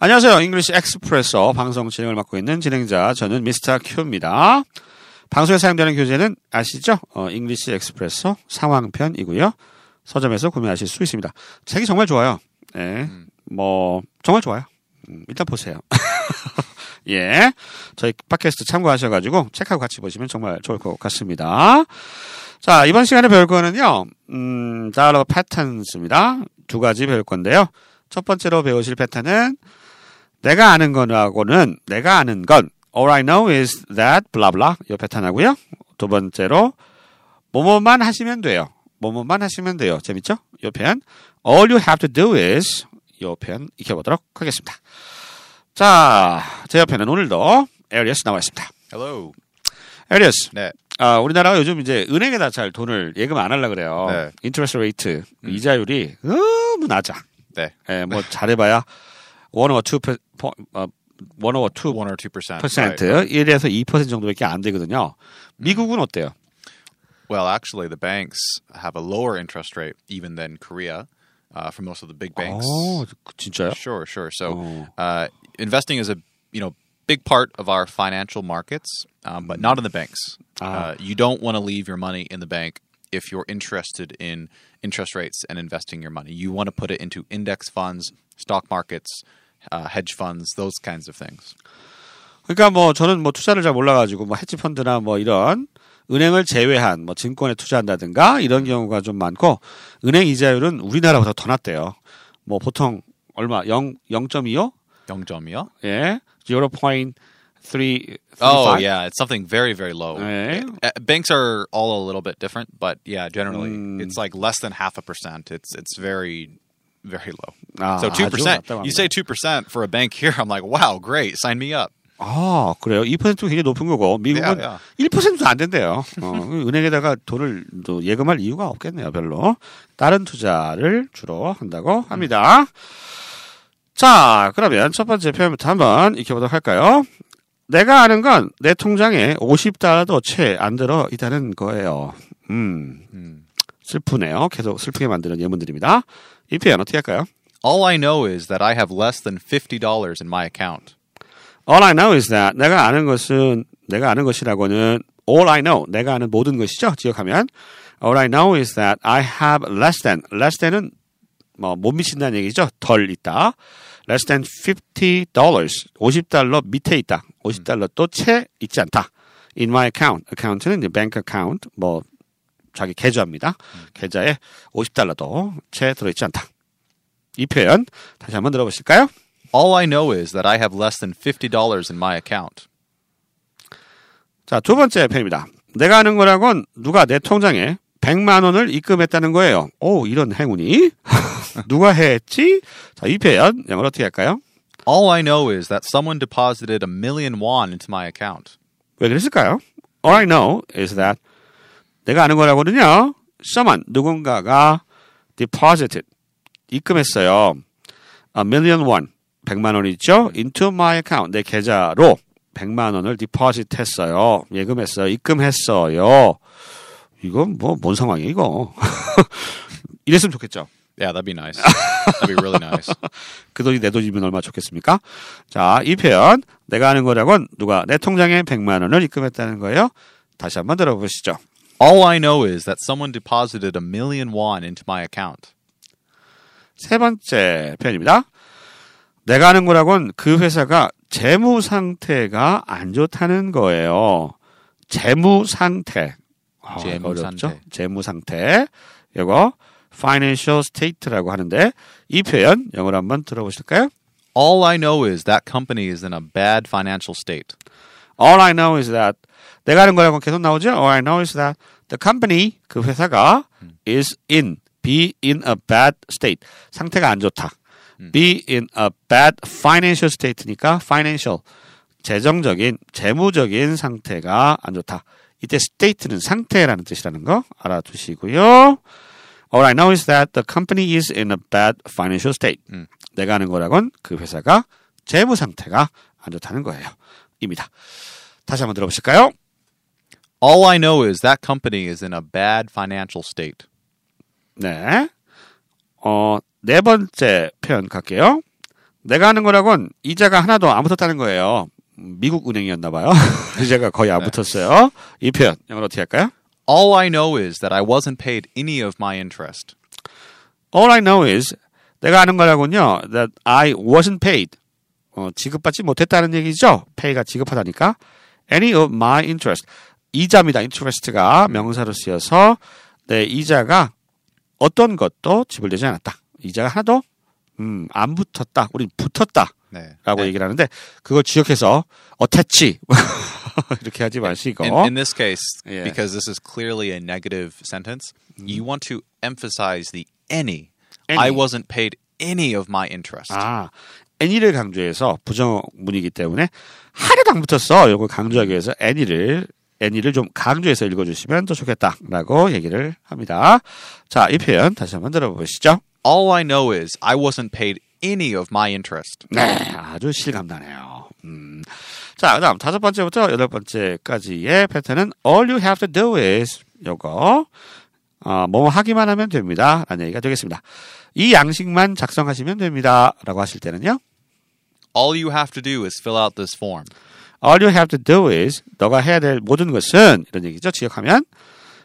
안녕하세요. English Expresso 방송 진행을 맡고 있는 진행자 저는 Mr. Q입니다. 방송에 사용되는 교재는 아시죠? 어, English Expresso 상황편이고요. 서점에서 구매하실 수 있습니다. 책이 정말 좋아요. 예. 뭐 정말 좋아요. 음, 일단 보세요. 예. 저희 팟캐스트 참고하셔가지고 책하고 같이 보시면 정말 좋을 것 같습니다. 자, 이번 시간에 배울 거는요, 음, dollar patterns입니다. 두 가지 배울 건데요. 첫 번째로 배우실 패턴은 내가 아는 거라고는 내가 아는 건 all I know is that blah blah 이 패턴 하고요. 두 번째로 뭐뭐만 하시면 돼요. 뭐뭐만 하시면 돼요. 재밌죠? 이 표현 all you have to do is 이 표현 익혀보도록 하겠습니다. 자, 제 옆에는 오늘도 에리어스 나와 있습니다. Hello. 에리어스, 네. 아, 우리나라가 요즘 이제 은행에다 잘 돈을 예금 안 하려 그래요. 네. interest rate 이자율이 너무 낮아. 네. 예, 뭐 잘해봐야 원 or two per, 어, 원 or two One or two percent. 퍼센트 1에서 2% 정도밖에 안 되거든요. 미국은 어때요? Well, actually, the banks have a lower interest rate even than Korea uh, for most of the big banks. 어, 진짜요? Sure, sure. So, Oh. uh, investing is a you know big part of our financial markets, um, but not in the banks. Ah. Uh, you don't want to leave your money in the bank if you're interested in interest rates and investing your money. You want to put it into index funds, stock markets, uh, hedge funds, those kinds of things. 그러니까 뭐 저는 뭐 투자를 잘 몰라가지고 뭐 헤지 펀드나 뭐 이런 은행을 제외한 뭐 증권에 투자한다든가 이런 경우가 좀 많고 은행 이자율은 우리나라보다 더 낮대요. 뭐 보통 얼마 0 0.25 영점이요? 예0.3 Oh yeah, it's something very very low. 네. Uh, banks are all a little bit different, but yeah, generally it's like less than half a percent. It's it's very very low. 아, so two 아주 percent. 낮다고 You 합니다. say two percent for a bank here. I'm like, wow, great, sign me up. 아, 그래요? 2%가 굉장히 높은 거고, 미국은 야, 야. 1%도 안 된대요. 어, 은행에다가 돈을 또 예금할 이유가 없겠네요, 별로. 다른 투자를 주로 한다고 합니다. 자, 그러면 첫 번째 표현부터 한번 익혀보도록 할까요? 내가 아는 건 내 통장에 50달러도 채 안 들어 있다는 거예요. 음, 슬프네요. 계속 슬프게 만드는 예문들입니다. 이 표현 어떻게 할까요? All I know is that I have less than fifty dollars in my account. All I know is that 내가 아는 것은 내가 아는 것이라고는 all I know 내가 아는 모든 것이죠. 기억하면 all I know is that I have less than less than은 뭐 못 미친다는 얘기죠. 덜 있다. less than 50 dollars 50달러 밑에 있다. 50달러 또 채 있지 않다. in my account account는 이제 bank account 뭐 자기 계좌입니다. 계좌에 50달러도 채 들어있지 않다. 이 표현 다시 한번 들어보실까요? All I know is that I have less than fifty dollars in my account. 자, 두 번째 편입니다. 내가 아는 거라곤 누가 내 통장에 100만 원을 입금했다는 거예요. 오, 이런 행운이. 누가 했지? 자, 이 표현 영어로 어떻게 할까요? All I know is that someone deposited a million won into my account. 왜 그랬을까요? All I know is that 내가 아는 거라고는요. someone 누군가가 deposited 입금했어요. a million won 100만 원이죠. into my account 내 계좌로 100만 원을 deposit 했어요. 예금했어요. 입금했어요. 이건 뭐 뭔 상황이에요, 이거? 이랬으면 좋겠죠. Yeah, that'd be nice. that'd be really nice. 그 돈이 내 돈이면 얼마나 좋겠습니까? 자, 이 표현 내가 아는 거라곤 누가 내 통장에 100만 원을 입금했다는 거예요. 다시 한번 들어보시죠. All I know is that someone deposited a million won into my account. 세 번째 표현입니다. 내가 아는 거라곤 그 회사가 재무 상태가 안 좋다는 거예요. 재무 상태. 아, 재무 어렵죠? 상태. 재무 상태. 이거 financial state라고 하는데 이 표현 영어로 한번 들어보실까요? All I know is that company is in a bad financial state. All I know is that 내가 아는 거라고 계속 나오죠. All I know is that the company 그 회사가 is in be in a bad state 상태가 안 좋다. be in a bad financial state니까 financial 재정적인 재무적인 상태가 안 좋다. 이때 state는 상태라는 뜻이라는 거 알아두시고요. All I know is that the company is in a bad financial state. 내가 아는 거라곤 그 회사가 재무 상태가 안 좋다는 거예요. 입니다. 다시 한번 들어보실까요? All I know is that company is in a bad financial state. 네. 어, 네 번째 표현 갈게요. 내가 하는 거라곤 이자가 하나도 안 붙었다는 거예요. 미국 은행이었나 봐요. 이자가 거의 안 붙었어요. 이 표현 영어로 어떻게 할까요? All I know is that I wasn't paid any of my interest. All I know is 내가 아는 거라군요. That I wasn't paid. 어, 지급받지 못했다는 얘기죠. pay가 지급하다니까. Any of my interest. 이자입니다. interest가 명사로 쓰여서 내 이자가 어떤 것도 지불되지 않았다. 이자가 하나도 음, 안 붙었다. 우린 붙었다. 네. 라고 And 얘기를 하는데 그걸 지역해서 attach 이렇게 하지 마시고 in, in this case, Yeah. because this is clearly a negative sentence, you want to emphasize the any. I Any. wasn't paid any of my interest. 아, any를 강조해서 부정문이기 때문에 하나도 안 붙었어. 이걸 강조하기 위해서 any를 any를 좀 강조해서 읽어주시면 더 좋겠다라고 얘기를 합니다. 자, 이 표현 다시 한번 들어보시죠. All I know is I wasn't paid any of my interest. 네, 아주 실감나네요. 음. 자, 그다음 다섯 번째부터 여덟 번째까지의 패턴은 all you have to do is 요거 어, 뭐 하기만 하면 됩니다. 라는 얘기가 되겠습니다. 이 양식만 작성하시면 됩니다. 라고 하실 때는요. All you have to do is fill out this form. All you have to do is 너가 해야 될 모든 것은 이런 얘기죠. 지역하면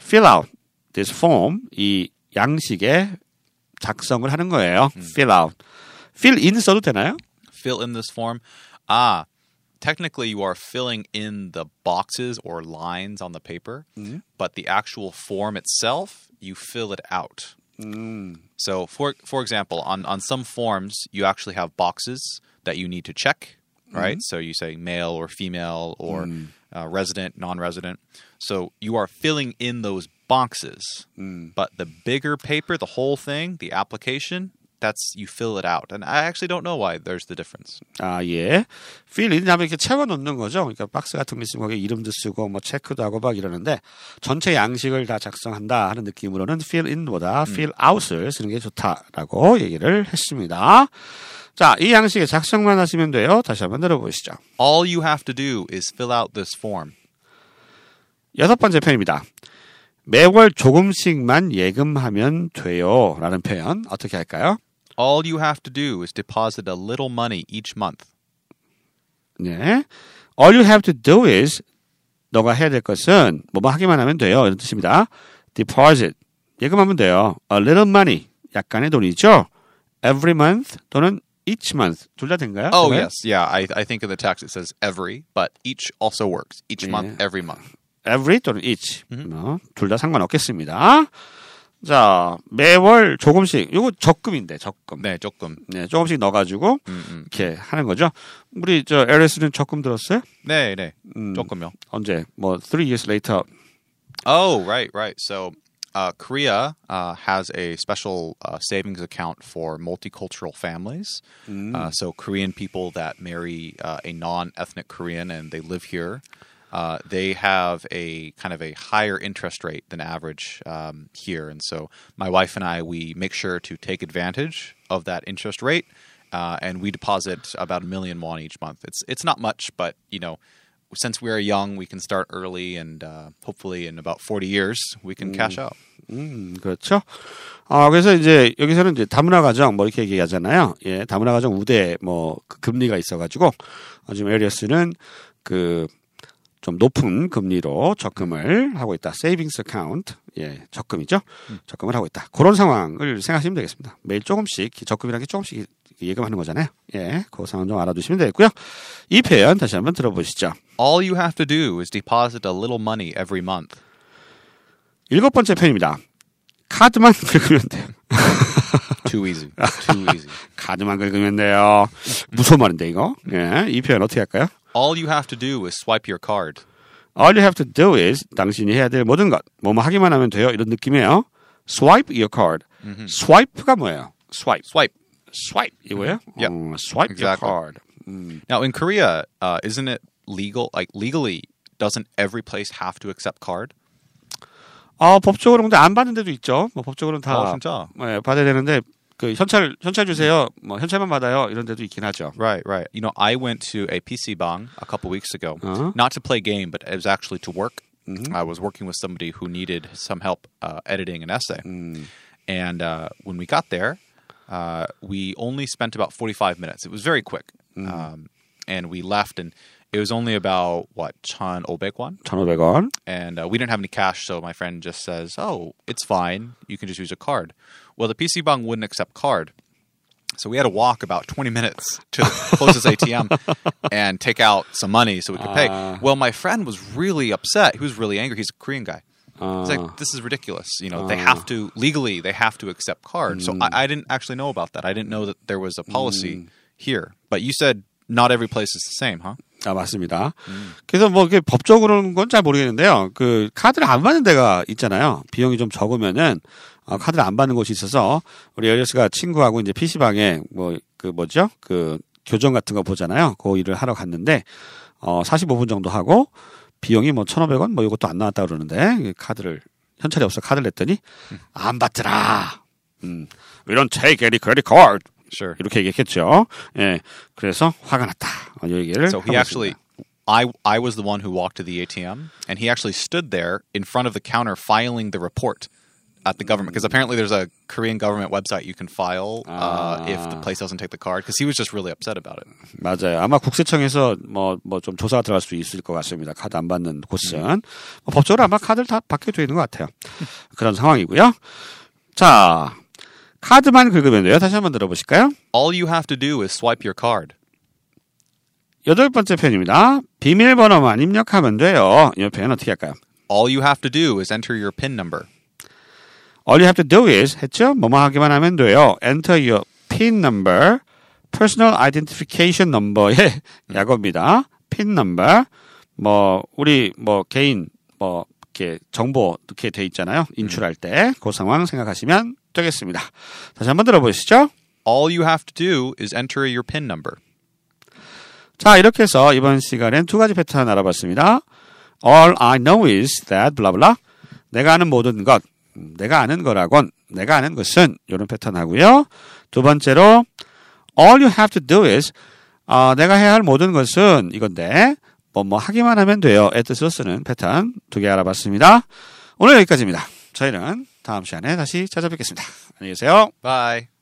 fill out this form 이 양식에 작성을 하는 거예요. fill out. fill in 써도 되나요? Fill in this form. Ah, technically you are filling in the boxes or lines on the paper, but the actual form itself, you fill it out. So, for for example, on on some forms, you actually have boxes that you need to check, right? So you say male or female or uh, resident, non-resident. So you are filling in those boxes, but the bigger paper, the whole thing, the application, that's you fill it out. And I actually don't know why there's the difference. 아, 예. fill in 하면 이렇게 채워 놓는 거죠. 그러니까 박스 같은 거 있으면 거기에 이름도 쓰고 뭐 체크도 하고 막 이러는데 전체 양식을 다 작성한다 하는 느낌으로는 fill in보다 fill out을 쓰는 게 좋다라고 얘기를 했습니다. 자, 이 양식에 작성만 하시면 돼요. 다시 한번 들어보시죠. All you have to do is fill out this form. 여섯 번째 표현입니다. 매월 조금씩만 예금하면 돼요. 라는 표현 어떻게 할까요? All you have to do is deposit a little money each month. 네. All you have to do is 너가 해야 될 것은 뭐뭐 하기만 하면 돼요. 이런 뜻입니다. Deposit 예금하면 돼요. A little money 약간의 돈이죠. Every month 또는 each month 둘 다 된가요? Oh 그거요? yes, yeah. I I think in the text it says every, but each also works. Each month, every month. Every 또는 each 어, 둘다 상관없겠습니다. 자 매월 조금씩 이거 적금인데 적금. 네, 조금. 네, 조금씩 넣어가지고 음, 음. 이렇게 하는 거죠. 우리 저 LS는 적금 들었어요? 네, 네. 음, 조금요. 언제? 뭐 three years later. Oh, right, right. So, uh, Korea uh, has a special uh, savings account for multicultural families. Uh, so, Korean people that marry uh, a non-ethnic Korean and they live here, uh, they have a kind of a higher interest rate than average um, here. And so, my wife and I we make sure to take advantage of that interest rate, uh, and we deposit about a million won each month. It's it's not much, but you know since we are young, we can start early, and uh, hopefully, in about forty years, we can cash out. 음, 그렇죠. 아, 그래서 이제 여기서는 이제 다문화 가정 뭐 이렇게 얘기하잖아요. 예, 다문화 가정 우대 뭐그 금리가 있어가지고 어, 지금 에리어스는 그 좀 높은 금리로 적금을 하고 있다. Savings account. 예, 적금이죠. 적금을 하고 있다. 그런 상황을 생각하시면 되겠습니다. 매일 조금씩 적금이라는 게 조금씩 예금하는 거잖아요. 예, 그 상황 좀 알아두시면 되겠고요. 이 표현 다시 한번 들어보시죠. All you have to do is deposit a little money every month. 일곱 번째 표현입니다. 카드만 긁으면 돼요. Too easy. Too easy. 카드만 긁으면 돼요. 무서운 말인데 이거. 예, 이 표현 어떻게 할까요? All you have to do is swipe your card. All you have to do is 당신이 해야 될 모든 것 뭐뭐 하기만 하면 돼요. 이런 느낌이에요. Swipe your card. Swipe가 뭐예요? Swipe. Swipe. Swipe 이거예요? Yep. 어, swipe your Exactly. card. Now, in Korea, uh, isn't it legal? Like legally, doesn't every place have to accept card? 아 법적으로 근데 안 받는 데도 있죠. 뭐 법적으로는 다 어, 진짜? 예, 받아야 되는데 그 현찰 현찰 주세요. 뭐 현찰만 받아요. 이런 데도 있긴 하죠. Right, right. You know, I went to a PC bang a couple weeks ago, Uh-huh. not to play game, but it was actually to work. I was working with somebody who needed some help uh, editing an essay, and uh, when we got there, uh, we only spent about 45 minutes. It was very quick. Um, and we left, and it was only about, what, 1,500 won? 1,500원. And uh, we didn't have any cash, so my friend just says, Oh, it's fine. You can just use a card. Well, the PC Bang wouldn't accept card. So we had to walk about 20 minutes to the closest ATM and take out some money so we could pay. Ah. Well, my friend was really upset. He was really angry. He's a Korean guy. 아, He's like, this is ridiculous. You know, they have to legally they have to accept card. So I, I didn't actually know about that. I didn't know that there was a policy here. But you said not every place is the same, huh? 아, 맞습니다. 그래서 뭐, 그 법적으로는 건 잘 모르겠는데요. 그, 카드를 안 받는 데가 있잖아요. 비용이 좀 적으면은, 어, 카드를 안 받는 곳이 있어서, 우리 엘리스가 친구하고 이제 PC방에, 뭐, 그 뭐죠? 그, 교정 같은 거 보잖아요. 그 일을 하러 갔는데, 어, 45분 정도 하고, 비용이 뭐, 1,500원? 뭐, 이것도 안 나왔다 그러는데, 그 카드를, 현찰이 없어 카드를 냈더니, 안 받더라. 음, we don't take any credit card. Sure. 이렇게 얘기했겠죠. 예. 그래서 화가 났다. 어, 이 얘기를. So he actually. I I was the one who walked to the ATM, and he actually stood there in front of the counter filing the report at the government because apparently there's a Korean government website you can file uh, if the place doesn't take the card because he was just really upset about it. 맞아요. 아마 국세청에서 뭐 뭐 좀 조사가 들어갈 수 있을 것 같습니다. 카드 안 받는 곳은 뭐 법적으로 아마 카드를 다 받게 돼 있는 것 같아요. 그런 상황이고요. 자, 카드만 긁으면 돼요. 다시 한번 들어보실까요? All you have to do is swipe your card. 여덟 번째 편입니다. 비밀번호만 입력하면 돼요. 이 표현 어떻게 할까요? All you have to do is enter your PIN number. All you have to do is 했죠? 뭐뭐 하기만 하면 돼요. Enter your PIN number, personal identification number의 약어입니다. PIN number. 뭐 우리 뭐 개인 뭐 이렇게 정보 이렇게 돼 있잖아요. 인출할 때 그 상황 생각하시면 되겠습니다. 다시 한번 들어보시죠. All you have to do is enter your PIN number. 자, 이렇게 해서 이번 시간엔 두 가지 패턴 알아봤습니다. All I know is that blah blah. 내가 아는 모든 것, 음, 내가 아는 거라곤, 내가 아는 것은 이런 패턴 하고요. 두 번째로 All you have to do is 어, 내가 해야 할 모든 것은 이건데 뭐뭐 하기만 하면 돼요. 의 뜻으로 쓰는 패턴 두 개 알아봤습니다. 오늘 여기까지입니다. 저희는 다음 시간에 다시 찾아뵙겠습니다. 안녕히 계세요. Bye.